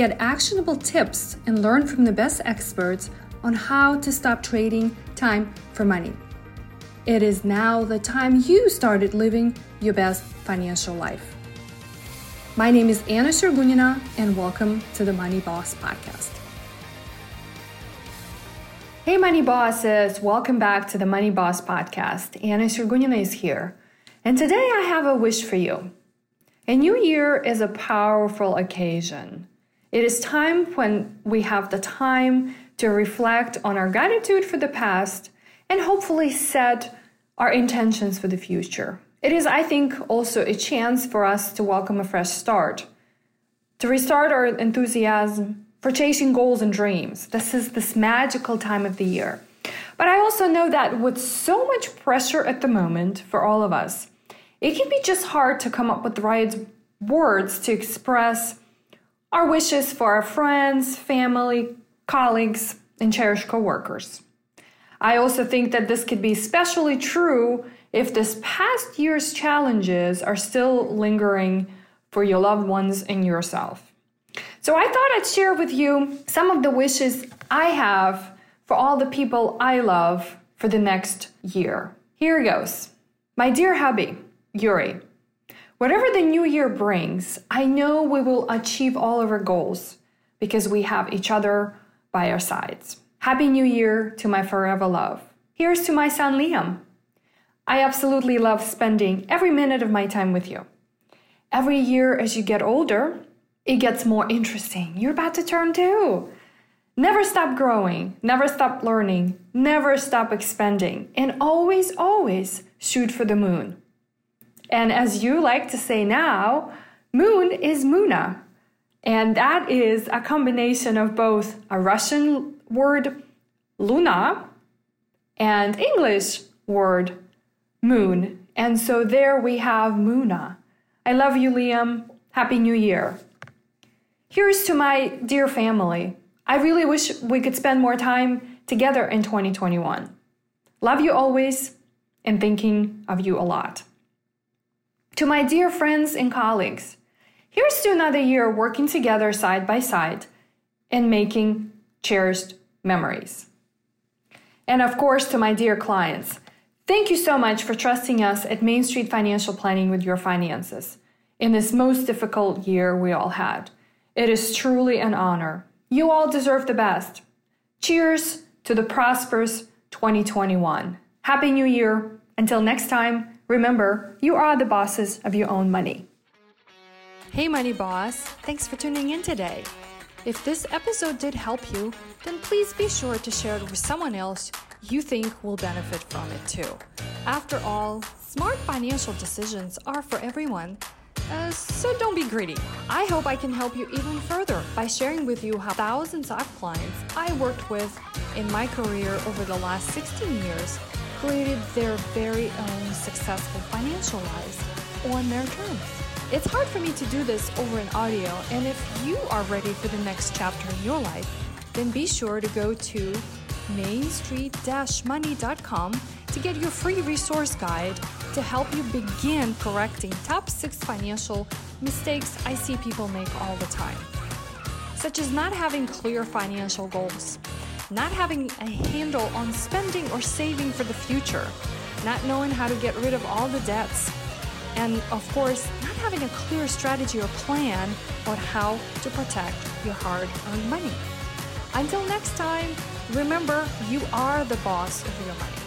get actionable tips, and learn from the best experts on how to stop trading time for money. It is now the time you started living your best financial life. My name is Anna Sergunina, and welcome to the Money Boss Podcast. Hey, Money Bosses, welcome back to the Money Boss Podcast. Anna Sergunina is here, and today I have a wish for you. A new year is a powerful occasion. It is time when we have the time to reflect on our gratitude for the past and hopefully set our intentions for the future. It is, I think, also a chance for us to welcome a fresh start, to restart our enthusiasm for chasing goals and dreams. This is this magical time of the year. But I also know that with so much pressure at the moment for all of us, it can be just hard to come up with the right words to express our wishes for our friends, family, colleagues, and cherished coworkers. I also think that this could be especially true if this past year's challenges are still lingering for your loved ones and yourself. So I thought I'd share with you some of the wishes I have for all the people I love for the next year. Here goes. My dear hubby, Yuri, whatever the new year brings, I know we will achieve all of our goals because we have each other by our sides. Happy New Year to my forever love. Here's to my son Liam. I absolutely love spending every minute of my time with you. Every year as you get older, it gets more interesting. You're about to turn two. Never stop growing, never stop learning, never stop expanding, and always, always shoot for the moon. And as you like to say now, moon is Muna. And that is a combination of both a Russian word Luna and English word moon. And so there we have Muna. I love you, Liam. Happy New Year. Here's to my dear family. I really wish we could spend more time together in 2021. Love you always and thinking of you a lot. To my dear friends and colleagues, here's to another year working together side by side and making cherished memories. And of course, to my dear clients, thank you so much for trusting us at Main Street Financial Planning with your finances in this most difficult year we all had. It is truly an honor. You all deserve the best. Cheers to the prosperous 2021. Happy New Year. Until next time, remember, you are the bosses of your own money. Hey, Money Boss. Thanks for tuning in today. If this episode did help you, then please be sure to share it with someone else you think will benefit from it too. After all, smart financial decisions are for everyone uh, so don't be greedy. I hope I can help you even further by sharing with you how thousands of clients I worked with in my career over the last 16 years created their very own successful financial lives on their terms. It's hard for me to do this over an audio, and if you are ready for the next chapter in your life, then be sure to go to mainstreet-money.com to get your free resource guide to help you begin correcting top six financial mistakes I see people make all the time, such as not having clear financial goals, not having a handle on spending or saving for the future, not knowing how to get rid of all the debts, and of course, not having a clear strategy or plan on how to protect your hard earned money. Until next time, remember you are the boss of your money.